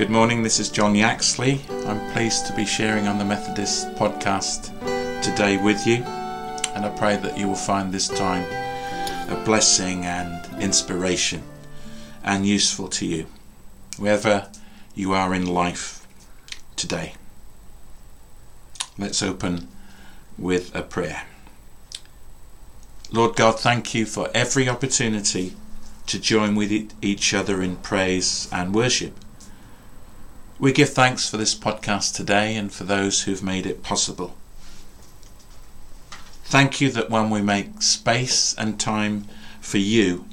Good morning, this is John Yaxley. I'm pleased to be sharing on the Methodist podcast today with you, and I pray that you will find this time a blessing and inspiration and useful to you, wherever you are in life today. Let's open with a prayer. Lord God, thank you for every opportunity to join with each other in praise and worship. We give thanks for this podcast today and for those who've made it possible. Thank you that when we make space and time for you,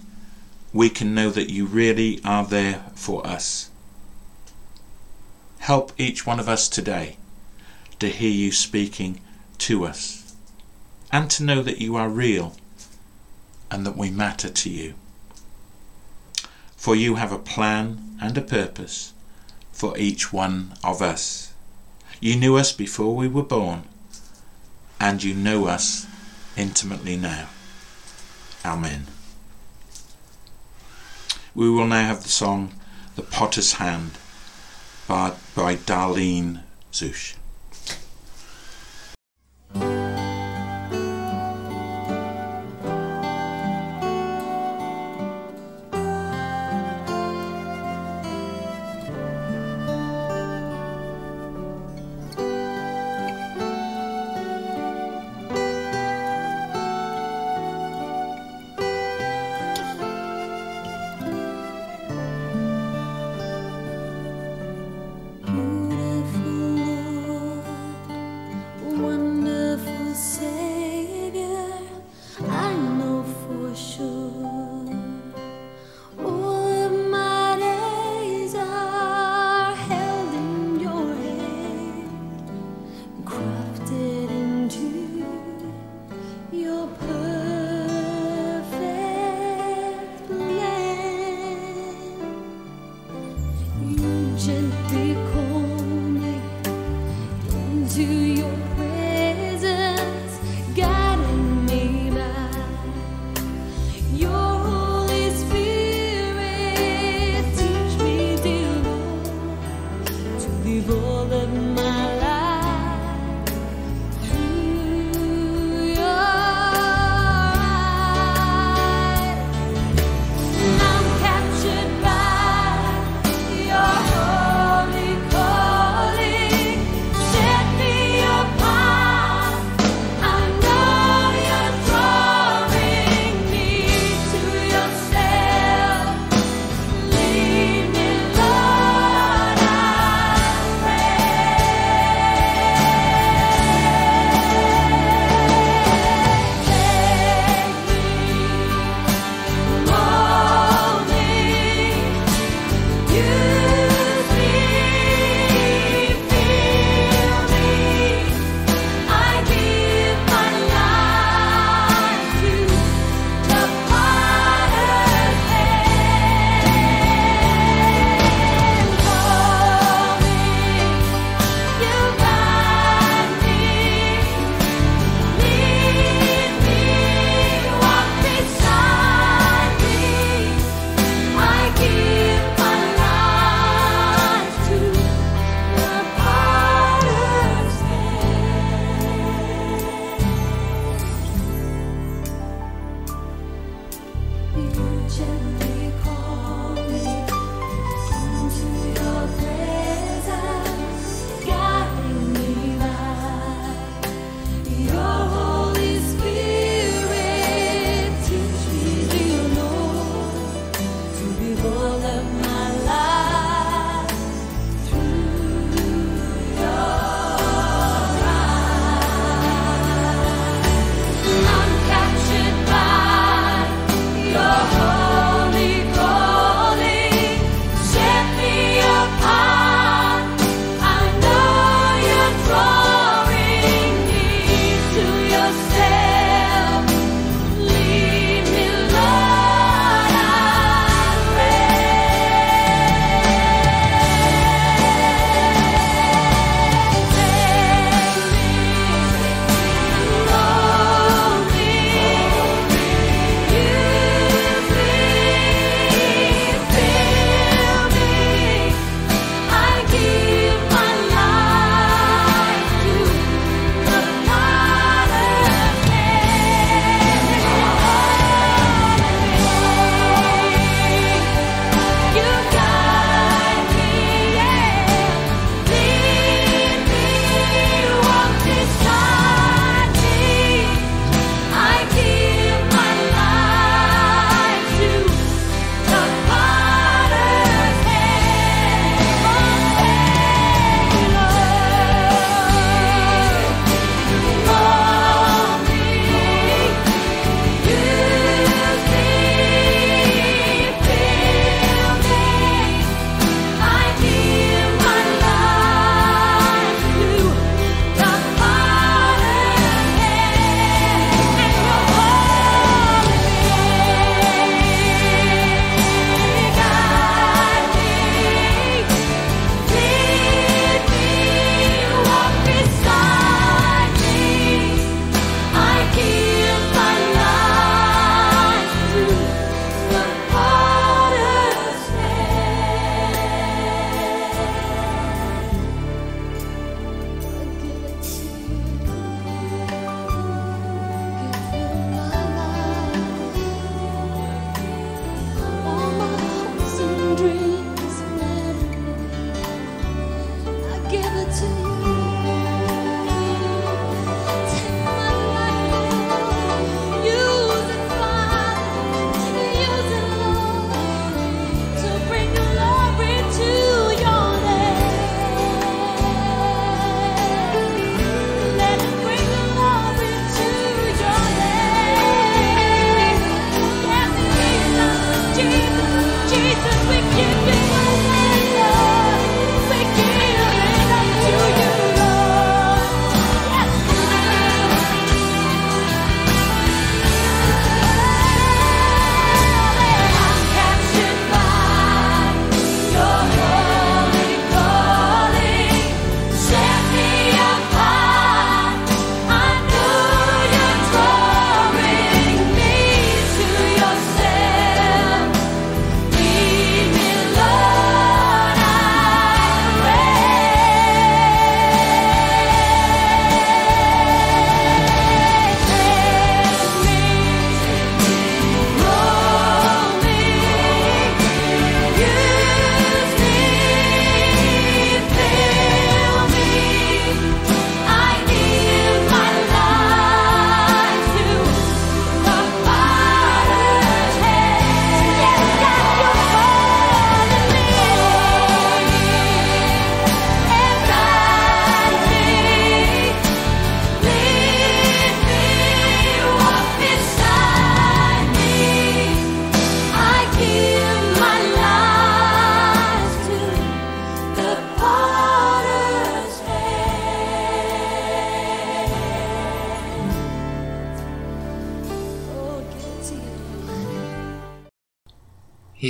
we can know that you really are there for us. Help each one of us today to hear you speaking to us and to know that you are real and that we matter to you. For you have a plan and a purpose for each one of us. You knew us before we were born, and you know us intimately now. Amen. We will now have the song The Potter's Hand by, by Darlene Zschech.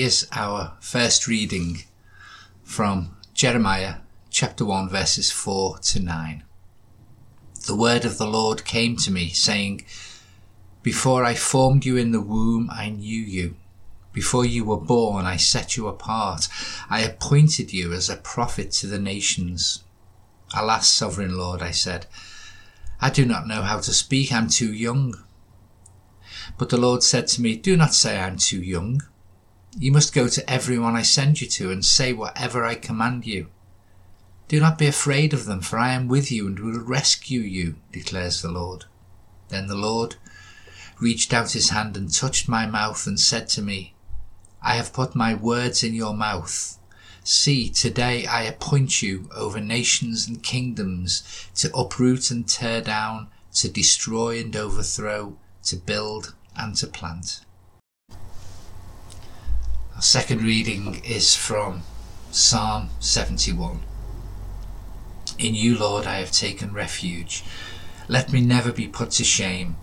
Here's our first reading from Jeremiah chapter 1 verses 4 to 9. The word of the Lord came to me saying, Before I formed you in the womb, I knew you. Before you were born, I set you apart. I appointed you as a prophet to the nations. Alas, sovereign Lord, I said, I do not know how to speak. I'm too young. But the Lord said to me, Do not say I'm too young. You must go to everyone I send you to and say whatever I command you. Do not be afraid of them, for I am with you and will rescue you, declares the Lord. Then the Lord reached out his hand and touched my mouth and said to me, I have put my words in your mouth. See, today I appoint you over nations and kingdoms to uproot and tear down, to destroy and overthrow, to build and to plant. Our second reading is from Psalm 71. In you, Lord, I have taken refuge. Let me never be put to shame.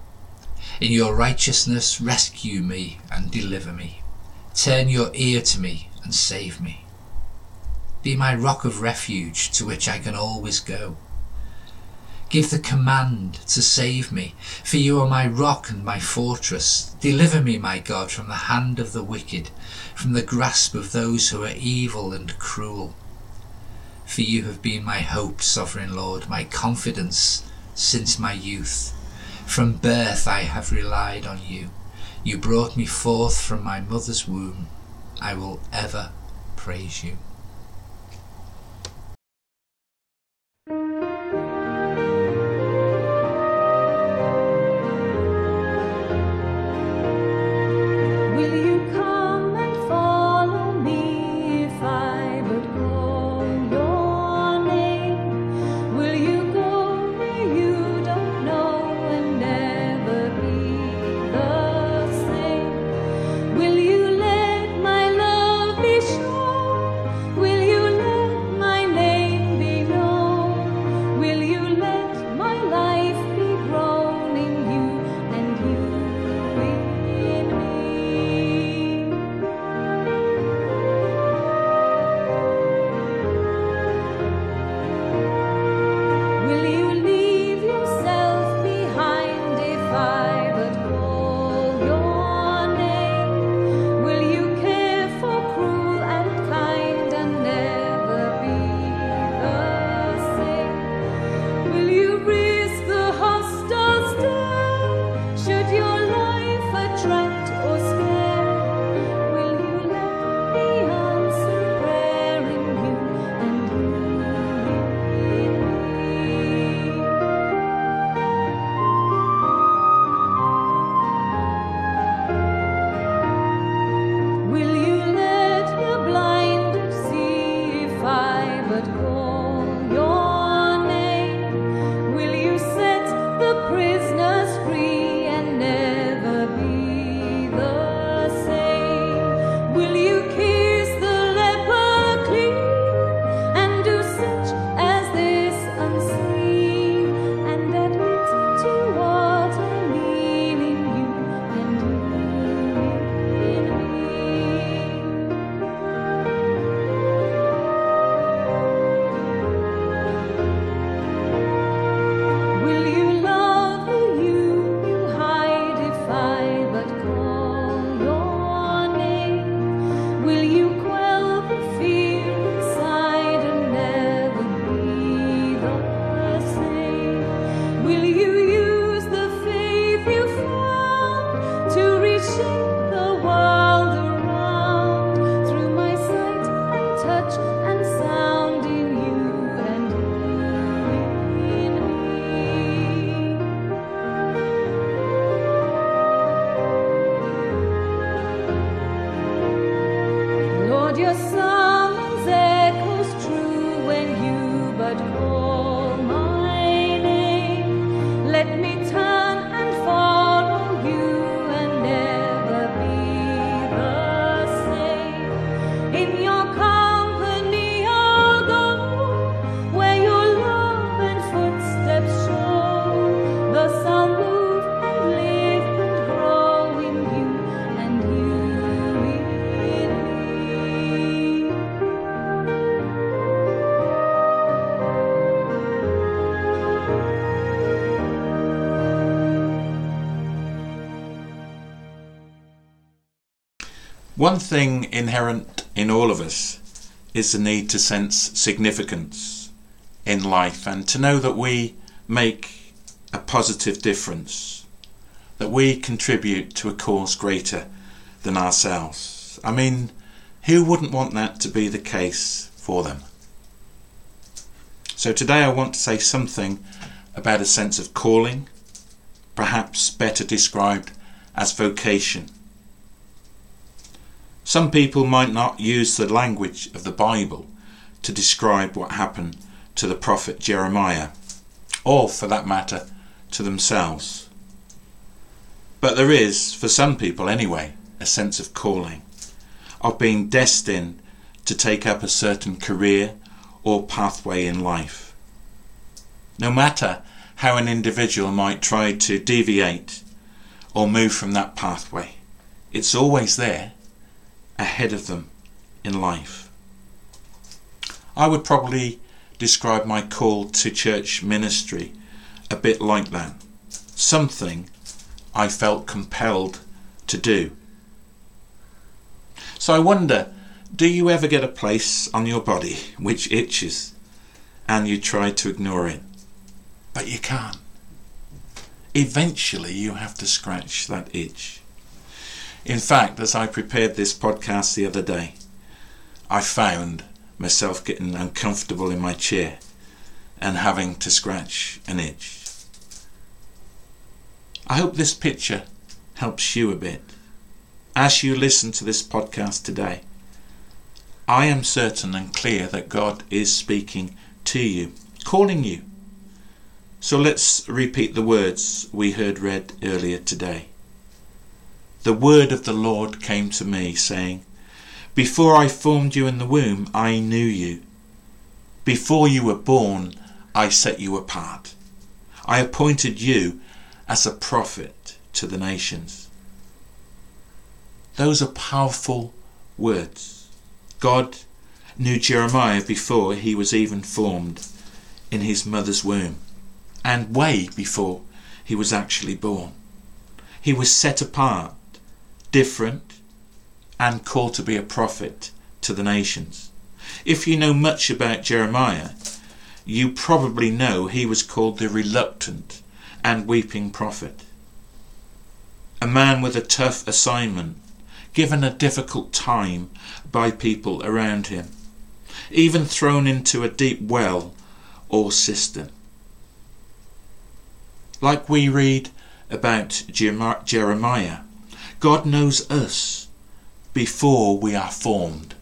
In your righteousness, rescue me and deliver me. Turn your ear to me and save me. Be my rock of refuge to which I can always go. Give the command to save me, for you are my rock and my fortress. Deliver me, my God, from the hand of the wicked, from the grasp of those who are evil and cruel. For you have been my hope, sovereign Lord, my confidence since my youth. From birth I have relied on you. You brought me forth from my mother's womb. I will ever praise you. Oh. Thing inherent in all of us is the need to sense significance in life and to know that we make a positive difference, that we contribute to a cause greater than ourselves. I mean, who wouldn't want that to be the case for them? So today I want to say something about a sense of calling, perhaps better described as vocation. Some people might not use the language of the Bible to describe what happened to the prophet Jeremiah, or for that matter, to themselves. But there is, for some people anyway, a sense of calling, of being destined to take up a certain career or pathway in life. No matter how an individual might try to deviate or move from that pathway, it's always there ahead of them in life. I would probably describe my call to church ministry a bit like that. Something I felt compelled to do. So I wonder, do you ever get a place on your body which itches and you try to ignore it, but you can't? Eventually you have to scratch that itch. In fact, as I prepared this podcast the other day, I found myself getting uncomfortable in my chair and having to scratch an itch. I hope this picture helps you a bit. As you listen to this podcast today, I am certain and clear that God is speaking to you, calling you. So let's repeat the words we heard read earlier today the word of the Lord came to me, saying, Before I formed you in the womb, I knew you. Before you were born, I set you apart. I appointed you as a prophet to the nations. Those are powerful words. God knew Jeremiah before he was even formed in his mother's womb, and way before he was actually born. He was set apart different, and called to be a prophet to the nations. If you know much about Jeremiah, you probably know he was called the reluctant and weeping prophet. A man with a tough assignment, given a difficult time by people around him, even thrown into a deep well or cistern. Like we read about Jeremiah, God knows us before we are formed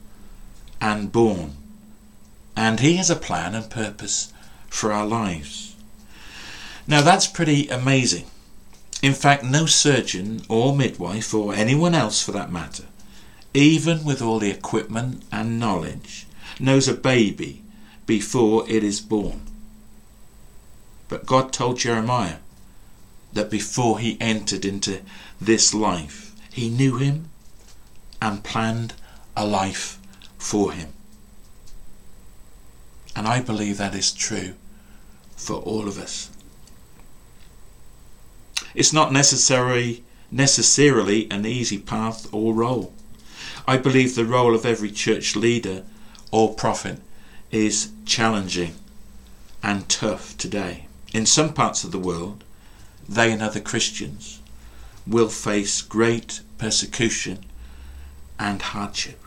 and born. And He has a plan and purpose for our lives. Now that's pretty amazing. In fact, no surgeon or midwife or anyone else for that matter, even with all the equipment and knowledge, knows a baby before it is born. But God told Jeremiah that before he entered into this life, he knew him and planned a life for him. And I believe that is true for all of us. It's not necessary, necessarily an easy path or role. I believe the role of every church leader or prophet is challenging and tough today. In some parts of the world, they and other Christians will face great persecution and hardship.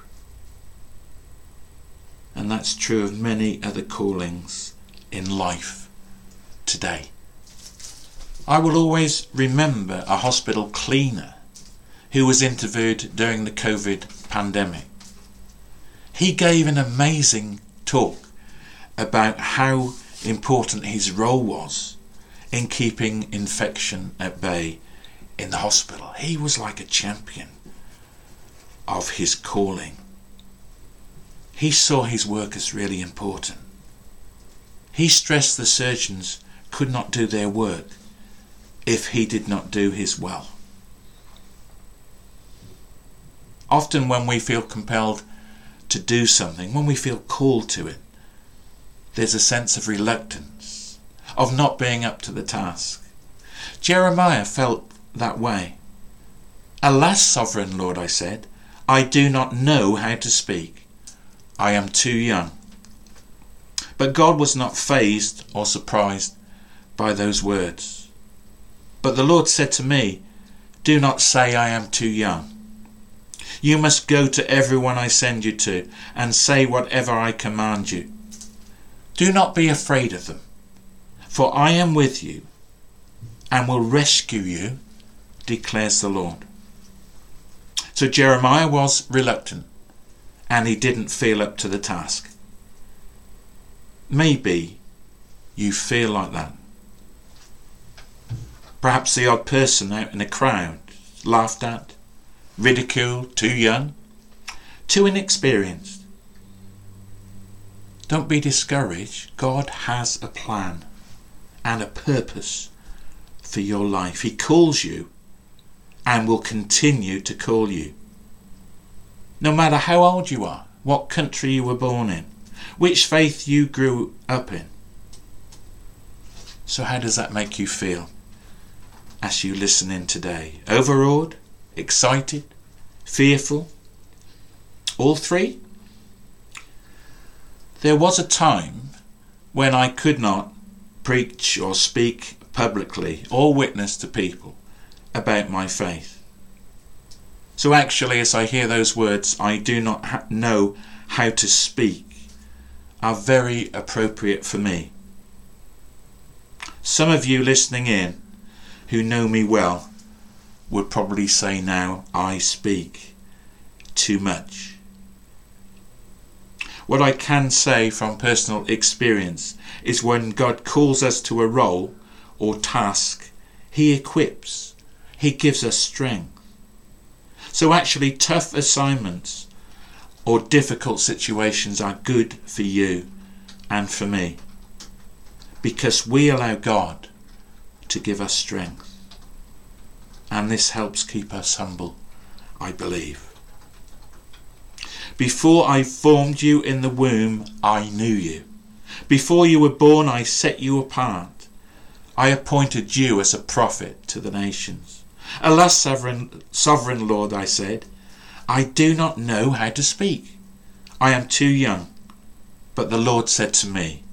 And that's true of many other callings in life today. I will always remember a hospital cleaner who was interviewed during the COVID pandemic. He gave an amazing talk about how important his role was in keeping infection at bay in the hospital. He was like a champion of his calling. He saw his work as really important. He stressed the surgeons could not do their work if he did not do his well. Often, when we feel compelled to do something, when we feel called to it, there's a sense of reluctance, of not being up to the task. Jeremiah felt that way. Alas, sovereign Lord, I said, I do not know how to speak. I am too young. But God was not fazed or surprised by those words. But the Lord said to me, Do not say I am too young. You must go to everyone I send you to and say whatever I command you. Do not be afraid of them, for I am with you and will rescue you, declares the Lord. So Jeremiah was reluctant and he didn't feel up to the task. Maybe you feel like that. Perhaps the odd person out in a crowd laughed at, ridiculed, too young, too inexperienced. Don't be discouraged. God has a plan and a purpose for your life. He calls you and will continue to call you. No matter how old you are, what country you were born in, which faith you grew up in. So, how does that make you feel as you listen in today? Overawed? Excited? Fearful? All three? There was a time when I could not preach or speak publicly or witness to people about my faith. So, actually, as I hear those words, I do not ha- know how to speak, are very appropriate for me. Some of you listening in who know me well would probably say now, I speak too much. What I can say from personal experience is when God calls us to a role or task, He equips, He gives us strength. So, actually, tough assignments or difficult situations are good for you and for me because we allow God to give us strength. And this helps keep us humble, I believe. Before I formed you in the womb, I knew you. Before you were born, I set you apart. I appointed you as a prophet to the nations. Alas, sovereign, sovereign Lord, I said, I do not know how to speak. I am too young. But the Lord said to me,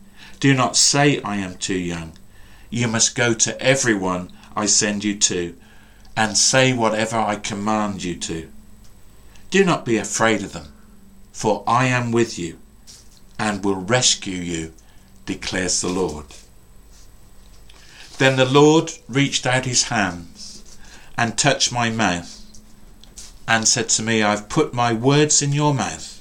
Do not say I am too young. You must go to everyone I send you to and say whatever I command you to. Do not be afraid of them, for I am with you and will rescue you, declares the Lord. Then the Lord reached out his hands and touched my mouth and said to me, I've put my words in your mouth.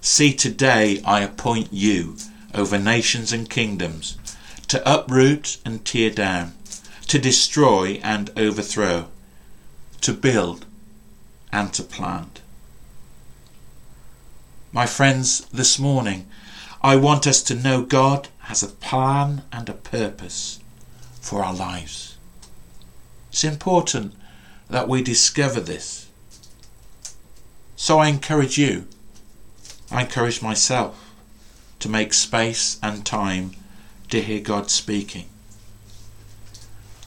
See, today I appoint you over nations and kingdoms to uproot and tear down, to destroy and overthrow, to build and to plant. My friends, this morning, I want us to know God has a plan and a purpose for our lives. It's important that we discover this. So I encourage you, I encourage myself to make space and time to hear God speaking,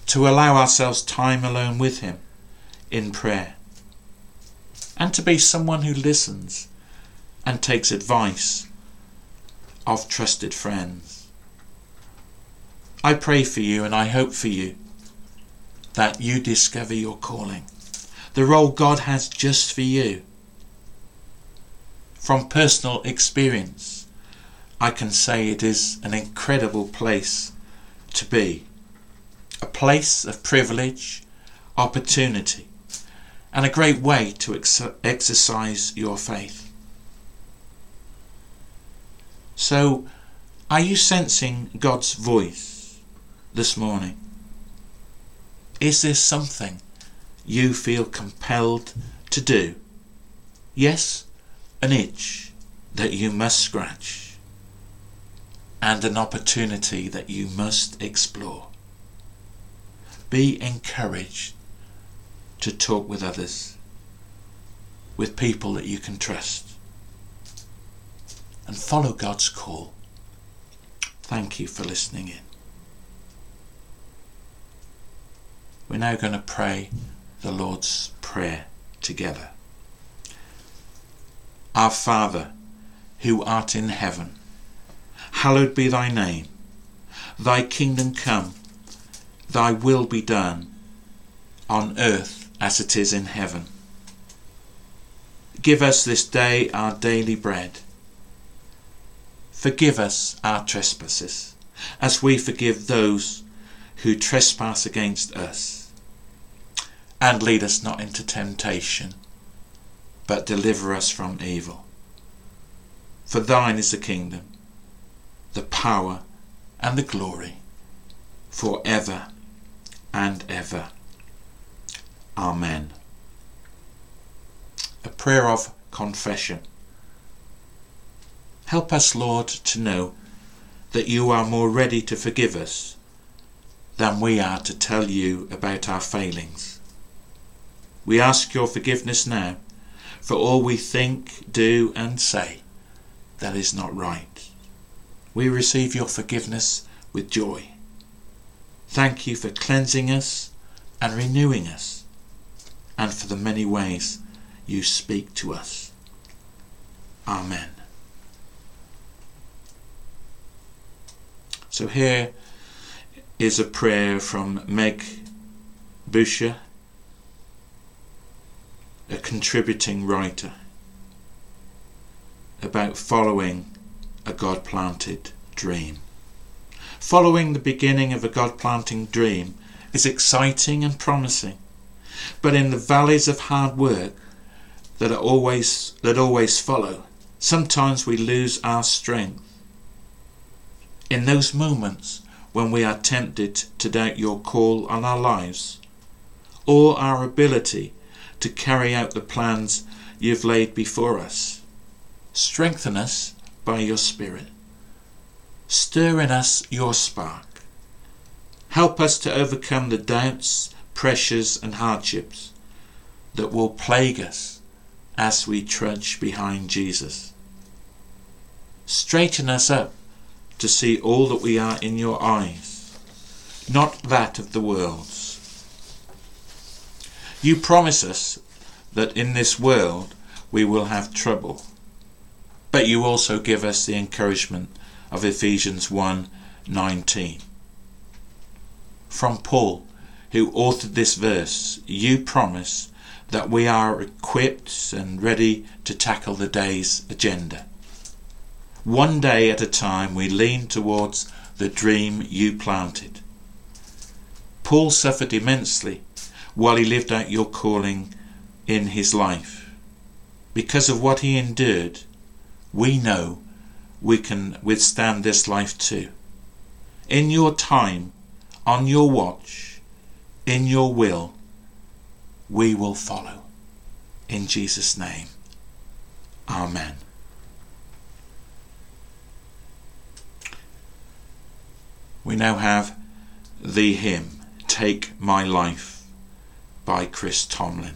to allow ourselves time alone with Him in prayer, and to be someone who listens and takes advice of trusted friends. I pray for you and I hope for you that you discover your calling, the role God has just for you. From personal experience, I can say it is an incredible place to be. A place of privilege, opportunity, and a great way to ex- exercise your faith. So, are you sensing God's voice this morning? Is there something you feel compelled to do? Yes, an itch that you must scratch and an opportunity that you must explore. Be encouraged to talk with others, with people that you can trust, and follow God's call. Thank you for listening in. We're now going to pray the Lord's Prayer together. Our Father, who art in heaven, hallowed be thy name. Thy kingdom come, thy will be done, on earth as it is in heaven. Give us this day our daily bread. Forgive us our trespasses, as we forgive those who trespass against us. And lead us not into temptation, but deliver us from evil. For thine is the kingdom, the power, and the glory, for ever and ever. Amen. A prayer of confession. Help us, Lord, to know that you are more ready to forgive us than we are to tell you about our failings. We ask your forgiveness now for all we think, do, and say that is not right. We receive your forgiveness with joy. Thank you for cleansing us and renewing us, and for the many ways you speak to us. Amen. So here is a prayer from Meg Bucher, a contributing writer, about following a God planted dream. Following the beginning of a God planting dream is exciting and promising, but in the valleys of hard work that are always that always follow, sometimes we lose our strength. In those moments when we are tempted to doubt your call on our lives, or our ability to carry out the plans you've laid before us, strengthen us by your Spirit. Stir in us your spark. Help us to overcome the doubts, pressures, and hardships that will plague us as we trudge behind Jesus. Straighten us up to see all that we are in your eyes, not that of the world's. You promise us that in this world we will have trouble, but you also give us the encouragement of Ephesians 1:19. From Paul, who authored this verse, you promise that we are equipped and ready to tackle the day's agenda. One day at a time, we lean towards the dream you planted. Paul suffered immensely while he lived out your calling in his life. Because of what he endured, we know we can withstand this life too. In your time, on your watch, in your will, we will follow. In Jesus' name. Amen. We now have the hymn, Take My Life by Chris Tomlin.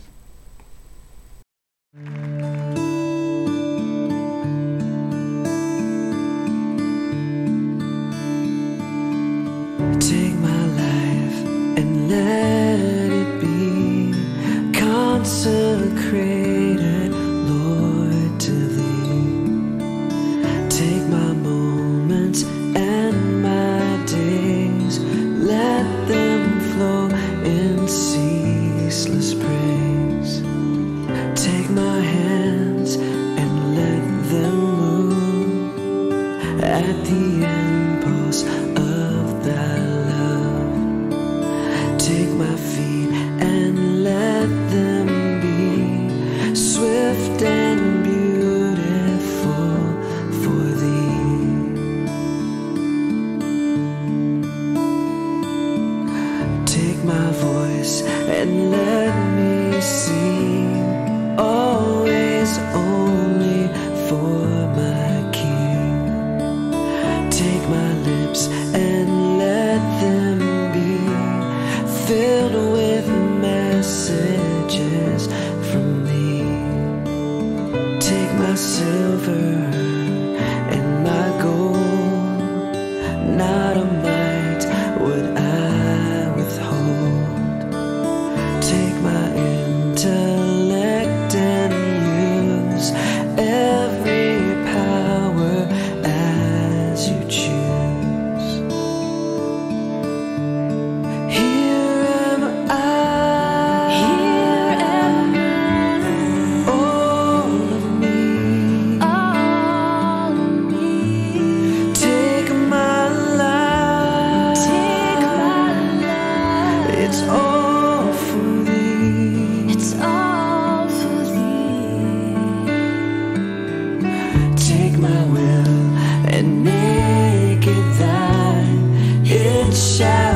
shadow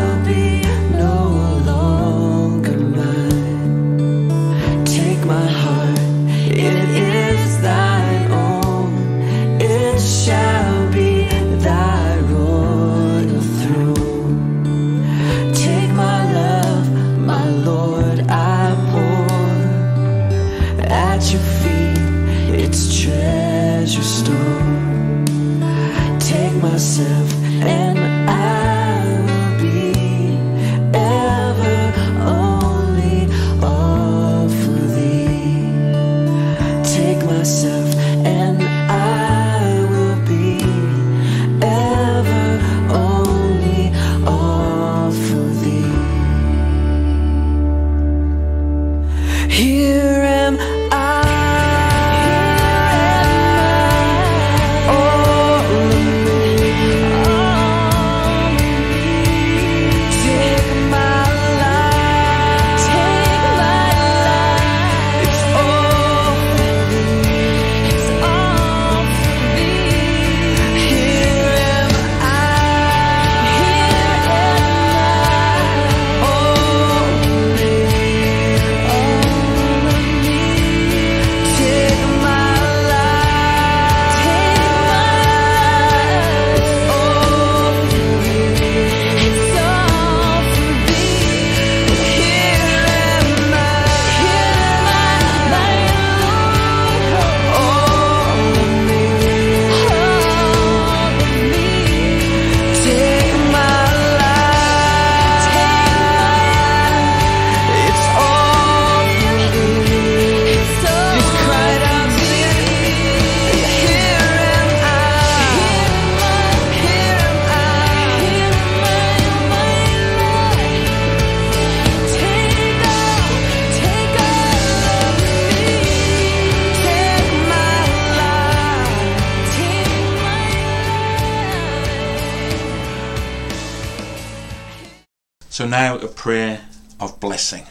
now a prayer of blessing.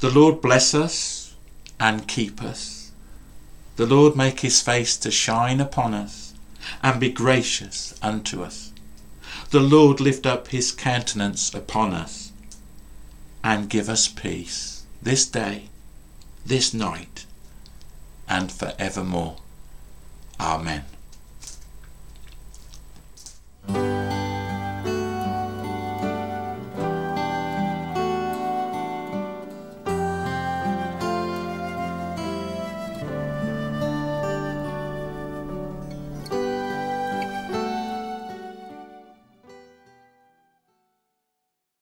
The Lord bless us and keep us. The Lord make his face to shine upon us and be gracious unto us. The Lord lift up his countenance upon us and give us peace this day, this night, and for evermore. Amen.